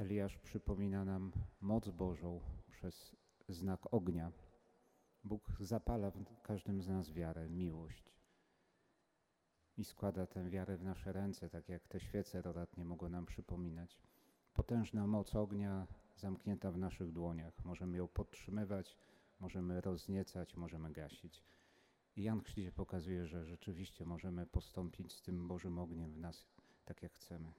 Eliasz przypomina nam moc Bożą przez znak ognia. Bóg zapala w każdym z nas wiarę, miłość i składa tę wiarę w nasze ręce, tak jak te świece rodatnie mogą nam przypominać. Potężna moc ognia zamknięta w naszych dłoniach. Możemy ją podtrzymywać, możemy rozniecać, możemy gasić. I Jan Chrzciciel pokazuje, że rzeczywiście możemy postąpić z tym Bożym ogniem w nas tak, jak chcemy.